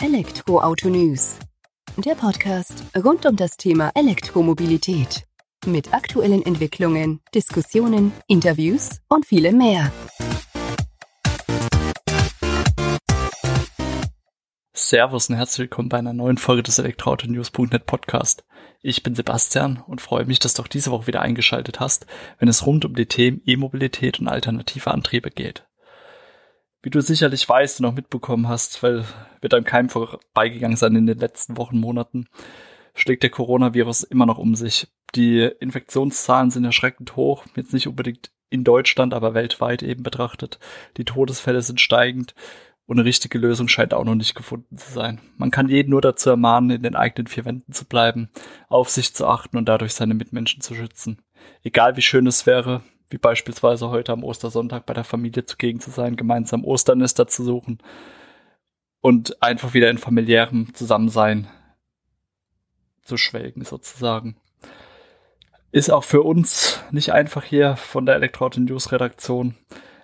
Elektroauto News. Der Podcast rund um das Thema Elektromobilität. Mit aktuellen Entwicklungen, Diskussionen, Interviews und vielem mehr. Servus und herzlich willkommen bei einer neuen Folge des Elektroauto-News.net Podcast. Ich bin Sebastian und freue mich, dass du auch diese Woche wieder eingeschaltet hast, wenn es rund um die Themen E-Mobilität und alternative Antriebe geht. Wie du sicherlich weißt und auch mitbekommen hast, weil wir da im Keim vorbeigegangen sein in den letzten Wochen, Monaten, schlägt der Coronavirus immer noch um sich. Die Infektionszahlen sind erschreckend hoch, jetzt nicht unbedingt in Deutschland, aber weltweit eben betrachtet. Die Todesfälle sind steigend und eine richtige Lösung scheint auch noch nicht gefunden zu sein. Man kann jeden nur dazu ermahnen, in den eigenen vier Wänden zu bleiben, auf sich zu achten und dadurch seine Mitmenschen zu schützen. Egal wie schön es wäre, wie beispielsweise heute am Ostersonntag bei der Familie zugegen zu sein, gemeinsam Osternester zu suchen und einfach wieder in familiärem Zusammensein zu schwelgen sozusagen. Ist auch für uns nicht einfach hier von der Elektroauto News Redaktion,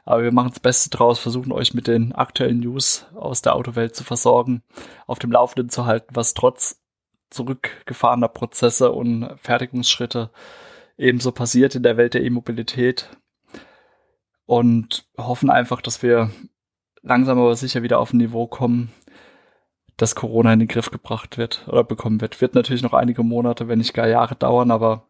aber wir machen das Beste draus, versuchen euch mit den aktuellen News aus der Autowelt zu versorgen, auf dem Laufenden zu halten, was trotz zurückgefahrener Prozesse und Fertigungsschritte ebenso passiert in der Welt der E-Mobilität und hoffen einfach, dass wir langsam aber sicher wieder auf ein Niveau kommen, dass Corona in den Griff gebracht wird oder bekommen wird. Wird natürlich noch einige Monate, wenn nicht gar Jahre dauern, aber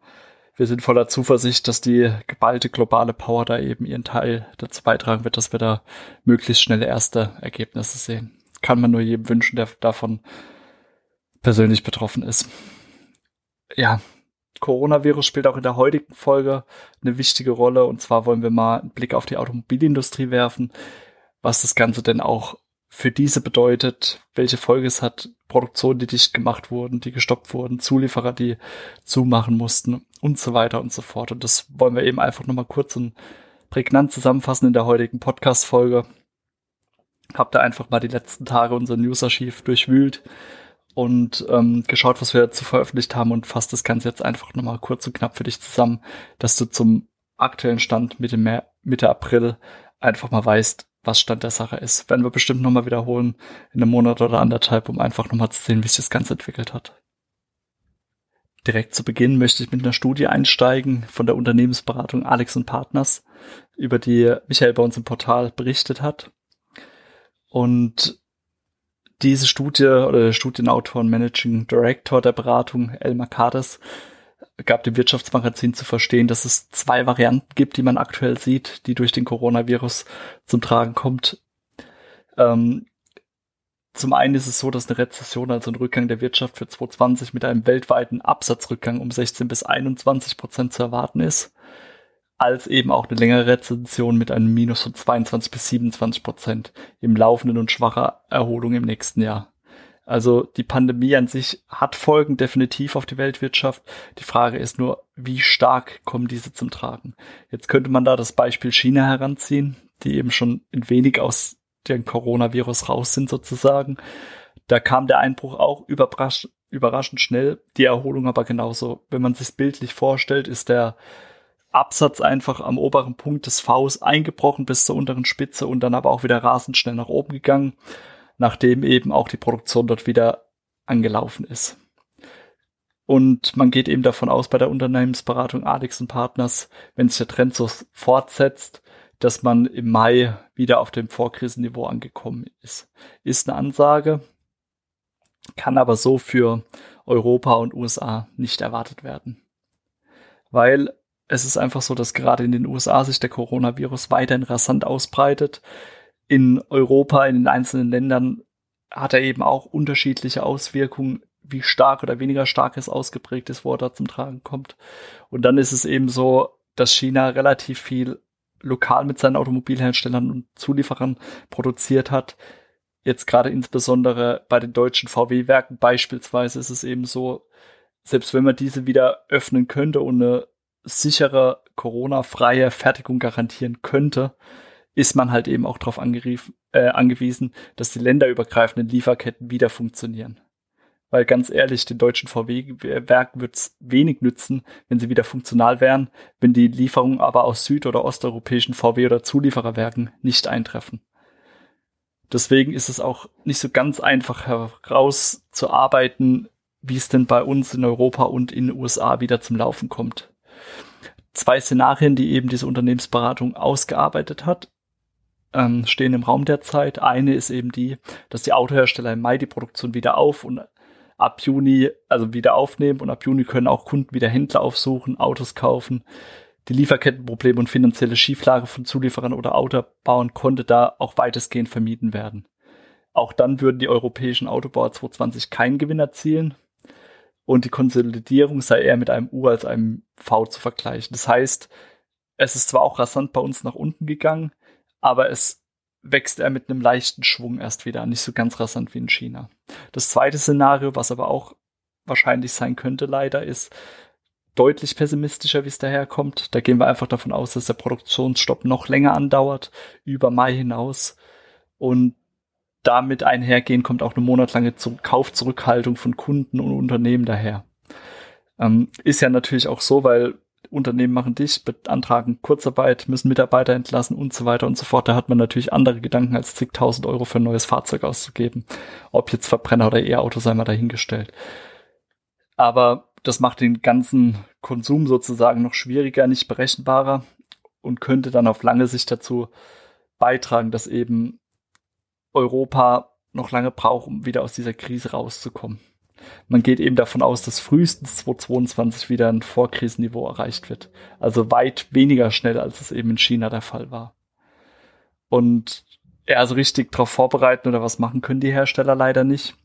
wir sind voller Zuversicht, dass die geballte globale Power da eben ihren Teil dazu beitragen wird, dass wir da möglichst schnelle erste Ergebnisse sehen. Kann man nur jedem wünschen, der davon persönlich betroffen ist. Ja, Coronavirus spielt auch in der heutigen Folge eine wichtige Rolle. Und zwar wollen wir mal einen Blick auf die Automobilindustrie werfen, was das Ganze denn auch für diese bedeutet, welche Folge es hat, Produktionen, die dicht gemacht wurden, die gestoppt wurden, Zulieferer, die zumachen mussten und so weiter und so fort. Und das wollen wir eben einfach nochmal kurz und prägnant zusammenfassen in der heutigen Podcast-Folge. Hab da einfach mal die letzten Tage unser News-Archiv durchwühlt und ähm, geschaut, was wir dazu veröffentlicht haben und fasst das Ganze jetzt einfach nochmal kurz und knapp für dich zusammen, dass du zum aktuellen Stand Mitte, Mer Mitte April einfach mal weißt, was Stand der Sache ist. Werden wir bestimmt nochmal wiederholen in einem Monat oder anderthalb, um einfach nochmal zu sehen, wie sich das Ganze entwickelt hat. Direkt zu Beginn möchte ich mit einer Studie einsteigen von der Unternehmensberatung Alex Partners, über die Michael bei uns im Portal berichtet hat. Und diese Studie oder der Studienautor und Managing Director der Beratung, Elmar Kades, gab dem Wirtschaftsmagazin zu verstehen, dass es zwei Varianten gibt, die man aktuell sieht, die durch den Coronavirus zum Tragen kommt. Ähm, zum einen ist es so, dass eine Rezession, also ein Rückgang der Wirtschaft für 2020 mit einem weltweiten Absatzrückgang um 16 bis 21 Prozent zu erwarten ist als eben auch eine längere Rezension mit einem Minus von 22 bis 27 Prozent im laufenden und schwacher Erholung im nächsten Jahr. Also die Pandemie an sich hat Folgen definitiv auf die Weltwirtschaft. Die Frage ist nur, wie stark kommen diese zum Tragen? Jetzt könnte man da das Beispiel China heranziehen, die eben schon ein wenig aus dem Coronavirus raus sind sozusagen. Da kam der Einbruch auch überraschend schnell, die Erholung aber genauso. Wenn man sich bildlich vorstellt, ist der Absatz einfach am oberen Punkt des Vs eingebrochen bis zur unteren Spitze und dann aber auch wieder rasend schnell nach oben gegangen, nachdem eben auch die Produktion dort wieder angelaufen ist. Und man geht eben davon aus bei der Unternehmensberatung Alex Partners, wenn sich der Trend so fortsetzt, dass man im Mai wieder auf dem Vorkrisenniveau angekommen ist. Ist eine Ansage, kann aber so für Europa und USA nicht erwartet werden. Weil es ist einfach so, dass gerade in den USA sich der Coronavirus weiterhin rasant ausbreitet. In Europa, in den einzelnen Ländern hat er eben auch unterschiedliche Auswirkungen, wie stark oder weniger stark es ausgeprägt ist, wo er da zum Tragen kommt. Und dann ist es eben so, dass China relativ viel lokal mit seinen Automobilherstellern und Zulieferern produziert hat. Jetzt gerade insbesondere bei den deutschen VW-Werken beispielsweise ist es eben so, selbst wenn man diese wieder öffnen könnte und eine sichere Corona-freie Fertigung garantieren könnte, ist man halt eben auch darauf äh, angewiesen, dass die länderübergreifenden Lieferketten wieder funktionieren. Weil ganz ehrlich, den deutschen VW-Werken wird es wenig nützen, wenn sie wieder funktional wären, wenn die Lieferungen aber aus süd- oder osteuropäischen VW- oder Zuliefererwerken nicht eintreffen. Deswegen ist es auch nicht so ganz einfach herauszuarbeiten, wie es denn bei uns in Europa und in den USA wieder zum Laufen kommt. Zwei Szenarien, die eben diese Unternehmensberatung ausgearbeitet hat, ähm, stehen im Raum derzeit. Eine ist eben die, dass die Autohersteller im Mai die Produktion wieder auf und ab Juni, also wieder aufnehmen und ab Juni können auch Kunden wieder Händler aufsuchen, Autos kaufen. Die Lieferkettenprobleme und finanzielle Schieflage von Zulieferern oder Autobauern konnte da auch weitestgehend vermieden werden. Auch dann würden die europäischen Autobauer 2020 keinen Gewinn erzielen und die Konsolidierung sei eher mit einem U als einem V zu vergleichen. Das heißt, es ist zwar auch rasant bei uns nach unten gegangen, aber es wächst er mit einem leichten Schwung erst wieder, nicht so ganz rasant wie in China. Das zweite Szenario, was aber auch wahrscheinlich sein könnte, leider, ist deutlich pessimistischer, wie es daherkommt. Da gehen wir einfach davon aus, dass der Produktionsstopp noch länger andauert, über Mai hinaus. Und damit einhergehen kommt auch eine monatlange Kaufzurückhaltung von Kunden und Unternehmen daher. Ähm, ist ja natürlich auch so, weil Unternehmen machen dich, beantragen Kurzarbeit, müssen Mitarbeiter entlassen und so weiter und so fort. Da hat man natürlich andere Gedanken, als zigtausend Euro für ein neues Fahrzeug auszugeben. Ob jetzt Verbrenner oder E-Auto sei mal dahingestellt. Aber das macht den ganzen Konsum sozusagen noch schwieriger, nicht berechenbarer und könnte dann auf lange Sicht dazu beitragen, dass eben Europa noch lange braucht, um wieder aus dieser Krise rauszukommen. Man geht eben davon aus, dass frühestens 2022 wieder ein Vorkrisenniveau erreicht wird. Also weit weniger schnell, als es eben in China der Fall war. Und ja, also richtig darauf vorbereiten oder was machen können die Hersteller leider nicht.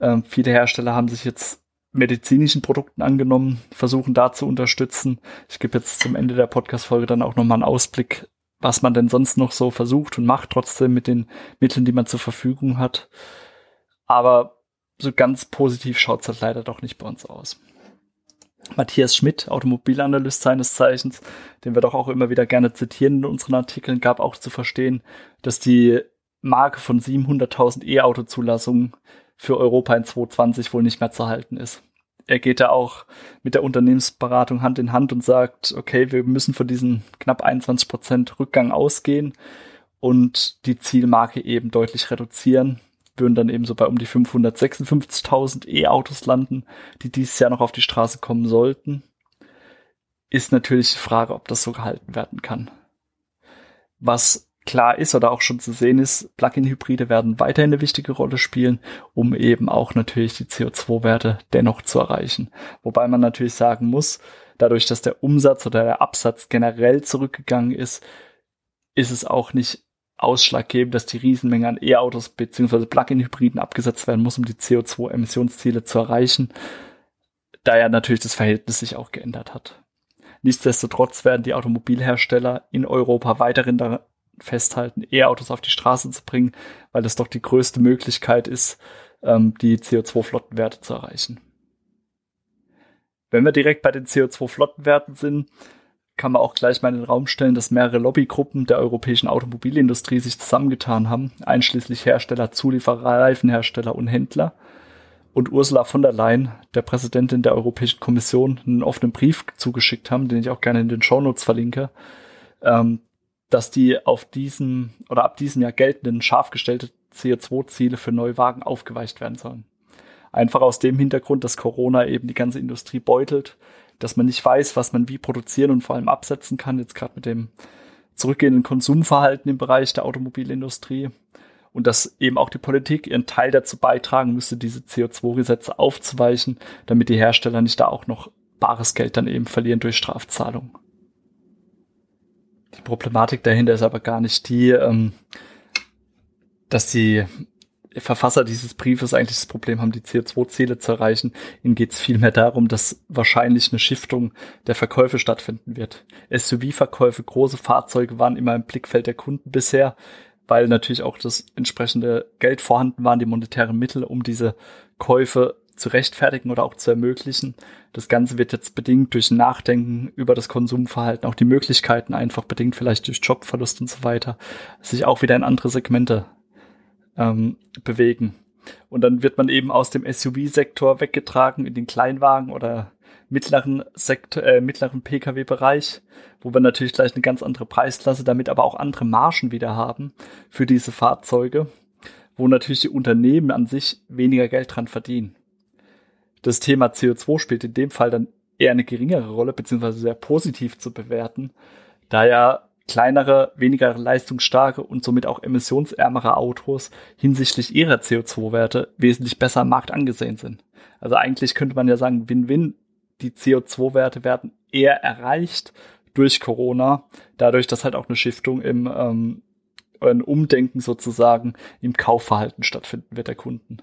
Ähm, viele Hersteller haben sich jetzt medizinischen Produkten angenommen, versuchen da zu unterstützen. Ich gebe jetzt zum Ende der Podcast-Folge dann auch nochmal einen Ausblick, was man denn sonst noch so versucht und macht, trotzdem mit den Mitteln, die man zur Verfügung hat. Aber so ganz positiv schaut es halt leider doch nicht bei uns aus. Matthias Schmidt, Automobilanalyst seines Zeichens, den wir doch auch immer wieder gerne zitieren in unseren Artikeln, gab auch zu verstehen, dass die Marke von 700.000 E-Auto-Zulassungen für Europa in 2020 wohl nicht mehr zu halten ist. Er geht da auch mit der Unternehmensberatung Hand in Hand und sagt, okay, wir müssen von diesen knapp 21 Prozent Rückgang ausgehen und die Zielmarke eben deutlich reduzieren würden dann eben so bei um die 556.000 E-Autos landen, die dieses Jahr noch auf die Straße kommen sollten. Ist natürlich die Frage, ob das so gehalten werden kann. Was klar ist oder auch schon zu sehen ist, Plug-in-Hybride werden weiterhin eine wichtige Rolle spielen, um eben auch natürlich die CO2-Werte dennoch zu erreichen. Wobei man natürlich sagen muss, dadurch, dass der Umsatz oder der Absatz generell zurückgegangen ist, ist es auch nicht ausschlaggebend, dass die Riesenmenge an E-Autos bzw. Plug-in-Hybriden abgesetzt werden muss, um die CO2-Emissionsziele zu erreichen, da ja natürlich das Verhältnis sich auch geändert hat. Nichtsdestotrotz werden die Automobilhersteller in Europa weiterhin festhalten, E-Autos auf die Straße zu bringen, weil das doch die größte Möglichkeit ist, ähm, die CO2-Flottenwerte zu erreichen. Wenn wir direkt bei den CO2-Flottenwerten sind, kann man auch gleich mal in den Raum stellen, dass mehrere Lobbygruppen der europäischen Automobilindustrie sich zusammengetan haben, einschließlich Hersteller, Zulieferer, Reifenhersteller und Händler. Und Ursula von der Leyen, der Präsidentin der Europäischen Kommission, einen offenen Brief zugeschickt haben, den ich auch gerne in den Shownotes verlinke, ähm, dass die auf diesem oder ab diesem Jahr geltenden scharf gestellte CO2-Ziele für Neuwagen aufgeweicht werden sollen. Einfach aus dem Hintergrund, dass Corona eben die ganze Industrie beutelt, dass man nicht weiß, was man wie produzieren und vor allem absetzen kann, jetzt gerade mit dem zurückgehenden Konsumverhalten im Bereich der Automobilindustrie. Und dass eben auch die Politik ihren Teil dazu beitragen müsste, diese CO2-Gesetze aufzuweichen, damit die Hersteller nicht da auch noch bares Geld dann eben verlieren durch Strafzahlungen. Die Problematik dahinter ist aber gar nicht die, ähm, dass die Verfasser dieses Briefes eigentlich das Problem haben, die CO2-Ziele zu erreichen. Ihnen geht es vielmehr darum, dass wahrscheinlich eine Schiftung der Verkäufe stattfinden wird. SUV-Verkäufe, große Fahrzeuge waren immer im Blickfeld der Kunden bisher, weil natürlich auch das entsprechende Geld vorhanden waren, die monetären Mittel, um diese Käufe zu rechtfertigen oder auch zu ermöglichen. Das Ganze wird jetzt bedingt durch Nachdenken über das Konsumverhalten, auch die Möglichkeiten einfach bedingt vielleicht durch Jobverlust und so weiter, sich auch wieder in andere Segmente ähm, bewegen. Und dann wird man eben aus dem SUV-Sektor weggetragen in den Kleinwagen oder mittleren Sektor, äh, mittleren Pkw-Bereich, wo wir natürlich gleich eine ganz andere Preisklasse, damit aber auch andere Margen wieder haben für diese Fahrzeuge, wo natürlich die Unternehmen an sich weniger Geld dran verdienen. Das Thema CO2 spielt in dem Fall dann eher eine geringere Rolle, beziehungsweise sehr positiv zu bewerten, da ja kleinere, weniger leistungsstarke und somit auch emissionsärmere Autos hinsichtlich ihrer CO2-Werte wesentlich besser am Markt angesehen sind. Also eigentlich könnte man ja sagen, Win-Win, die CO2-Werte werden eher erreicht durch Corona, dadurch, dass halt auch eine Shiftung im ähm, ein Umdenken sozusagen im Kaufverhalten stattfinden wird der Kunden.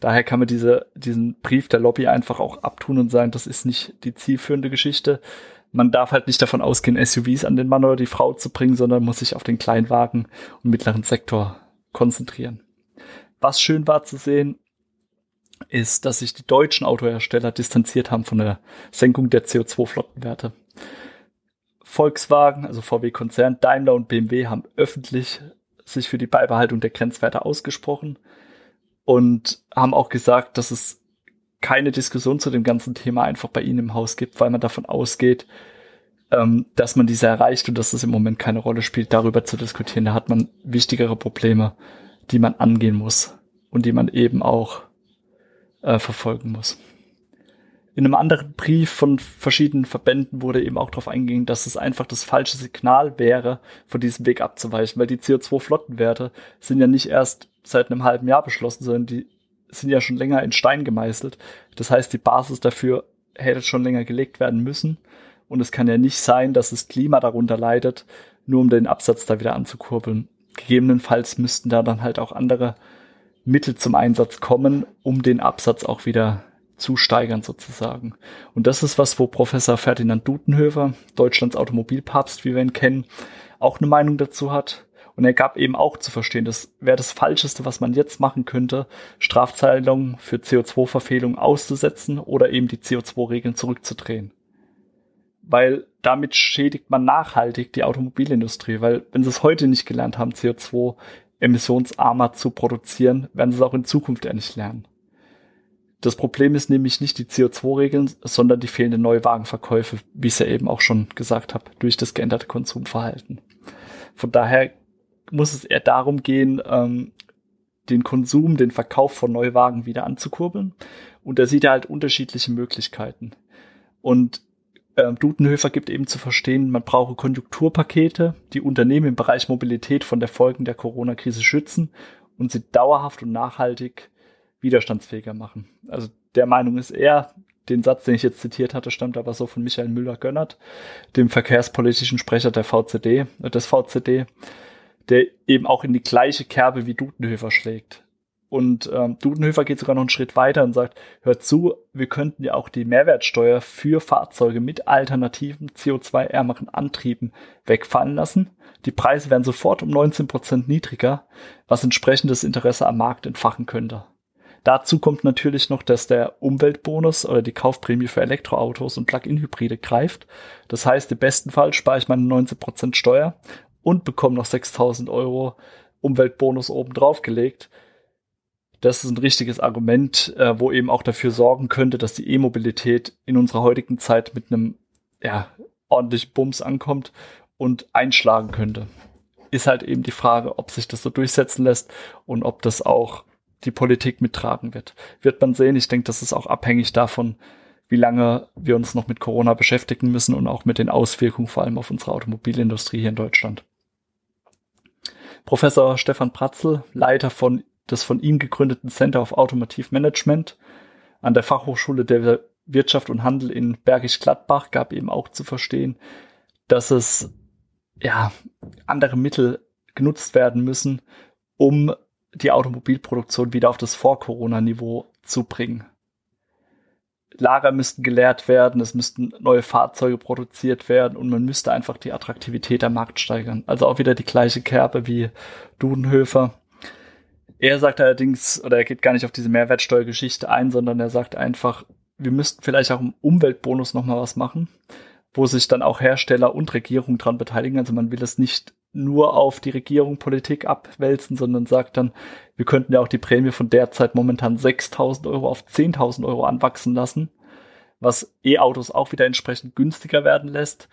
Daher kann man diese, diesen Brief der Lobby einfach auch abtun und sagen, das ist nicht die zielführende Geschichte man darf halt nicht davon ausgehen, SUVs an den Mann oder die Frau zu bringen, sondern muss sich auf den Kleinwagen und mittleren Sektor konzentrieren. Was schön war zu sehen, ist, dass sich die deutschen Autohersteller distanziert haben von der Senkung der CO2-Flottenwerte. Volkswagen, also VW-Konzern, Daimler und BMW haben öffentlich sich für die Beibehaltung der Grenzwerte ausgesprochen und haben auch gesagt, dass es keine Diskussion zu dem ganzen Thema einfach bei Ihnen im Haus gibt, weil man davon ausgeht, ähm, dass man diese erreicht und dass es im Moment keine Rolle spielt, darüber zu diskutieren. Da hat man wichtigere Probleme, die man angehen muss und die man eben auch äh, verfolgen muss. In einem anderen Brief von verschiedenen Verbänden wurde eben auch darauf eingegangen, dass es einfach das falsche Signal wäre, von diesem Weg abzuweichen, weil die CO2-Flottenwerte sind ja nicht erst seit einem halben Jahr beschlossen, sondern die sind ja schon länger in Stein gemeißelt. Das heißt, die Basis dafür hätte schon länger gelegt werden müssen. Und es kann ja nicht sein, dass das Klima darunter leidet, nur um den Absatz da wieder anzukurbeln. Gegebenenfalls müssten da dann halt auch andere Mittel zum Einsatz kommen, um den Absatz auch wieder zu steigern sozusagen. Und das ist was, wo Professor Ferdinand Dutenhöfer, Deutschlands Automobilpapst, wie wir ihn kennen, auch eine Meinung dazu hat. Und er gab eben auch zu verstehen, das wäre das Falscheste, was man jetzt machen könnte, Strafzahlungen für CO2-Verfehlungen auszusetzen oder eben die CO2-Regeln zurückzudrehen. Weil damit schädigt man nachhaltig die Automobilindustrie, weil wenn sie es heute nicht gelernt haben, CO2 emissionsarmer zu produzieren, werden sie es auch in Zukunft ja nicht lernen. Das Problem ist nämlich nicht die CO2-Regeln, sondern die fehlenden Neuwagenverkäufe, wie ich es ja eben auch schon gesagt habe, durch das geänderte Konsumverhalten. Von daher muss es eher darum gehen, ähm, den Konsum, den Verkauf von Neuwagen wieder anzukurbeln. Und da sieht er halt unterschiedliche Möglichkeiten. Und ähm, Dudenhöfer gibt eben zu verstehen, man brauche Konjunkturpakete, die Unternehmen im Bereich Mobilität von der Folgen der Corona-Krise schützen und sie dauerhaft und nachhaltig widerstandsfähiger machen. Also der Meinung ist er, den Satz, den ich jetzt zitiert hatte, stammt aber so von Michael Müller-Gönnert, dem verkehrspolitischen Sprecher der VCD, des VCD der eben auch in die gleiche Kerbe wie Dudenhöfer schlägt. Und ähm, Dudenhöfer geht sogar noch einen Schritt weiter und sagt, hört zu, wir könnten ja auch die Mehrwertsteuer für Fahrzeuge mit alternativen CO2-ärmeren Antrieben wegfallen lassen. Die Preise wären sofort um 19 Prozent niedriger, was entsprechendes Interesse am Markt entfachen könnte. Dazu kommt natürlich noch, dass der Umweltbonus oder die Kaufprämie für Elektroautos und Plug-in-Hybride greift. Das heißt, im besten Fall spare ich meine 19% Steuer und bekomme noch 6000 Euro Umweltbonus oben drauf gelegt. Das ist ein richtiges Argument, äh, wo eben auch dafür sorgen könnte, dass die E-Mobilität in unserer heutigen Zeit mit einem ja, ordentlich Bums ankommt und einschlagen könnte. Ist halt eben die Frage, ob sich das so durchsetzen lässt und ob das auch die Politik mittragen wird. Wird man sehen. Ich denke, das ist auch abhängig davon, wie lange wir uns noch mit Corona beschäftigen müssen und auch mit den Auswirkungen vor allem auf unsere Automobilindustrie hier in Deutschland. Professor Stefan Pratzel, Leiter von des von ihm gegründeten Center of Automotive Management an der Fachhochschule der Wirtschaft und Handel in Bergisch Gladbach, gab eben auch zu verstehen, dass es ja andere Mittel genutzt werden müssen, um die Automobilproduktion wieder auf das Vor-Corona-Niveau zu bringen. Lager müssten geleert werden, es müssten neue Fahrzeuge produziert werden und man müsste einfach die Attraktivität am Markt steigern. Also auch wieder die gleiche Kerbe wie Dudenhöfer. Er sagt allerdings, oder er geht gar nicht auf diese Mehrwertsteuergeschichte ein, sondern er sagt einfach, wir müssten vielleicht auch im Umweltbonus nochmal was machen, wo sich dann auch Hersteller und Regierung dran beteiligen. Also man will es nicht nur auf die Regierung Politik abwälzen, sondern sagt dann, wir könnten ja auch die Prämie von derzeit momentan 6.000 Euro auf 10.000 Euro anwachsen lassen, was E-Autos auch wieder entsprechend günstiger werden lässt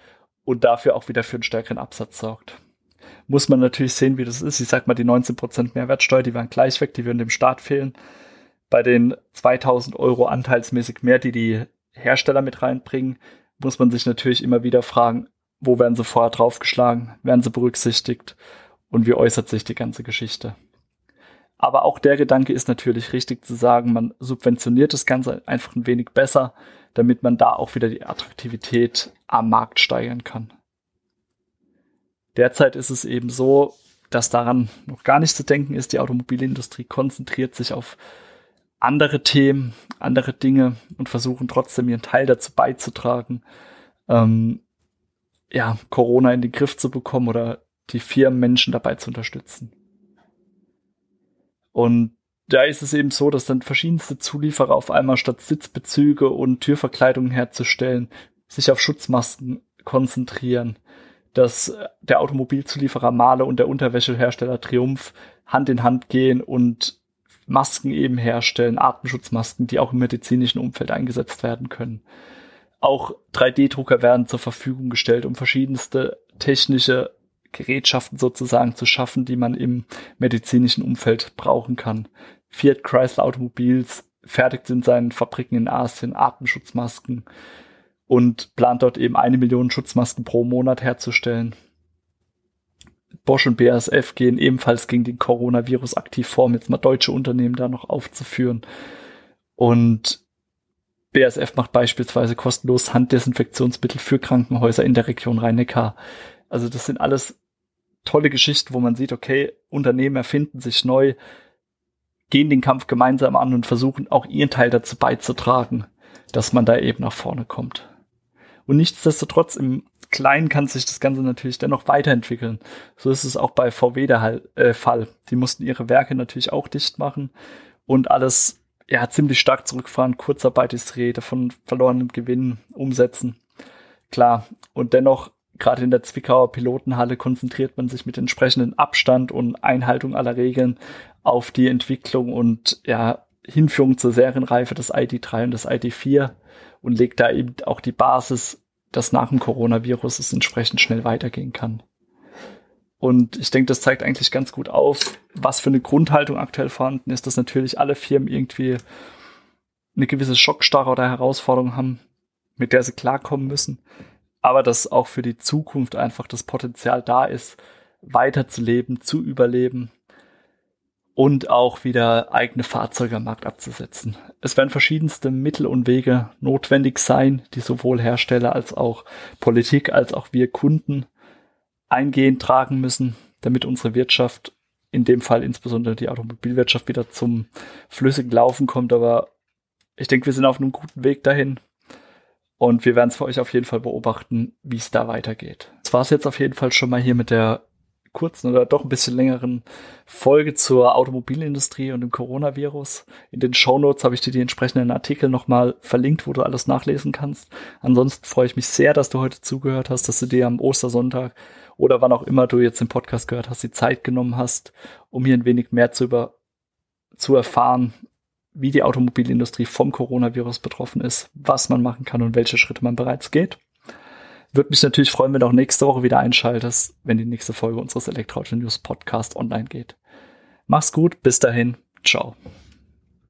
und dafür auch wieder für einen stärkeren Absatz sorgt. Muss man natürlich sehen, wie das ist. Ich sag mal, die 19% Mehrwertsteuer, die waren gleich weg, die würden dem Staat fehlen. Bei den 2000 Euro anteilsmäßig mehr, die die Hersteller mit reinbringen, muss man sich natürlich immer wieder fragen, wo werden sie vorher draufgeschlagen, werden sie berücksichtigt und wie äußert sich die ganze Geschichte. Aber auch der Gedanke ist natürlich richtig zu sagen, man subventioniert das Ganze einfach ein wenig besser, damit man da auch wieder die Attraktivität am Markt steigern kann. Derzeit ist es eben so, dass daran noch gar nicht zu denken ist. Die Automobilindustrie konzentriert sich auf andere Themen, andere Dinge und versuchen trotzdem ihren Teil dazu beizutragen, ähm, ja, Corona in den Griff zu bekommen oder die Firmen Menschen dabei zu unterstützen. Und da ist es eben so, dass dann verschiedenste Zulieferer auf einmal statt Sitzbezüge und Türverkleidungen herzustellen, sich auf Schutzmasken konzentrieren, dass der Automobilzulieferer Male und der Unterwäschehersteller Triumph Hand in Hand gehen und Masken eben herstellen, Atemschutzmasken, die auch im medizinischen Umfeld eingesetzt werden können. Auch 3D-Drucker werden zur Verfügung gestellt, um verschiedenste technische Gerätschaften sozusagen zu schaffen, die man im medizinischen Umfeld brauchen kann. Fiat Chrysler Automobils fertigt in seinen Fabriken in Asien Atemschutzmasken und plant dort eben eine Million Schutzmasken pro Monat herzustellen. Bosch und BASF gehen ebenfalls gegen den Coronavirus aktiv vor, um jetzt mal deutsche Unternehmen da noch aufzuführen. Und BASF macht beispielsweise kostenlos Handdesinfektionsmittel für Krankenhäuser in der Region Rhein-Neckar. Also das sind alles tolle Geschichten, wo man sieht, okay, Unternehmen erfinden sich neu, gehen den Kampf gemeinsam an und versuchen auch ihren Teil dazu beizutragen, dass man da eben nach vorne kommt. Und nichtsdestotrotz im Kleinen kann sich das Ganze natürlich dennoch weiterentwickeln. So ist es auch bei VW der äh, Fall. Die mussten ihre Werke natürlich auch dicht machen und alles ja ziemlich stark zurückfahren. Kurzarbeit ist Rede von verlorenem Gewinn, Umsätzen. Klar. Und dennoch gerade in der Zwickauer Pilotenhalle konzentriert man sich mit entsprechendem Abstand und Einhaltung aller Regeln auf die Entwicklung und ja, Hinführung zur Serienreife des ID3 und des ID4 und legt da eben auch die Basis, dass nach dem Coronavirus es entsprechend schnell weitergehen kann. Und ich denke, das zeigt eigentlich ganz gut auf, was für eine Grundhaltung aktuell vorhanden ist, dass natürlich alle Firmen irgendwie eine gewisse Schockstarre oder Herausforderung haben, mit der sie klarkommen müssen aber dass auch für die Zukunft einfach das Potenzial da ist, weiterzuleben, zu überleben und auch wieder eigene Fahrzeuge am Markt abzusetzen. Es werden verschiedenste Mittel und Wege notwendig sein, die sowohl Hersteller als auch Politik als auch wir Kunden eingehend tragen müssen, damit unsere Wirtschaft, in dem Fall insbesondere die Automobilwirtschaft, wieder zum flüssigen Laufen kommt. Aber ich denke, wir sind auf einem guten Weg dahin. Und wir werden es für euch auf jeden Fall beobachten, wie es da weitergeht. Das war es jetzt auf jeden Fall schon mal hier mit der kurzen oder doch ein bisschen längeren Folge zur Automobilindustrie und dem Coronavirus. In den Show habe ich dir die entsprechenden Artikel nochmal verlinkt, wo du alles nachlesen kannst. Ansonsten freue ich mich sehr, dass du heute zugehört hast, dass du dir am Ostersonntag oder wann auch immer du jetzt den Podcast gehört hast, die Zeit genommen hast, um hier ein wenig mehr zu über zu erfahren, wie die Automobilindustrie vom Coronavirus betroffen ist, was man machen kann und welche Schritte man bereits geht. Würde mich natürlich freuen, wenn du auch nächste Woche wieder einschaltest, wenn die nächste Folge unseres Elektroauto News Podcast online geht. Mach's gut, bis dahin, ciao.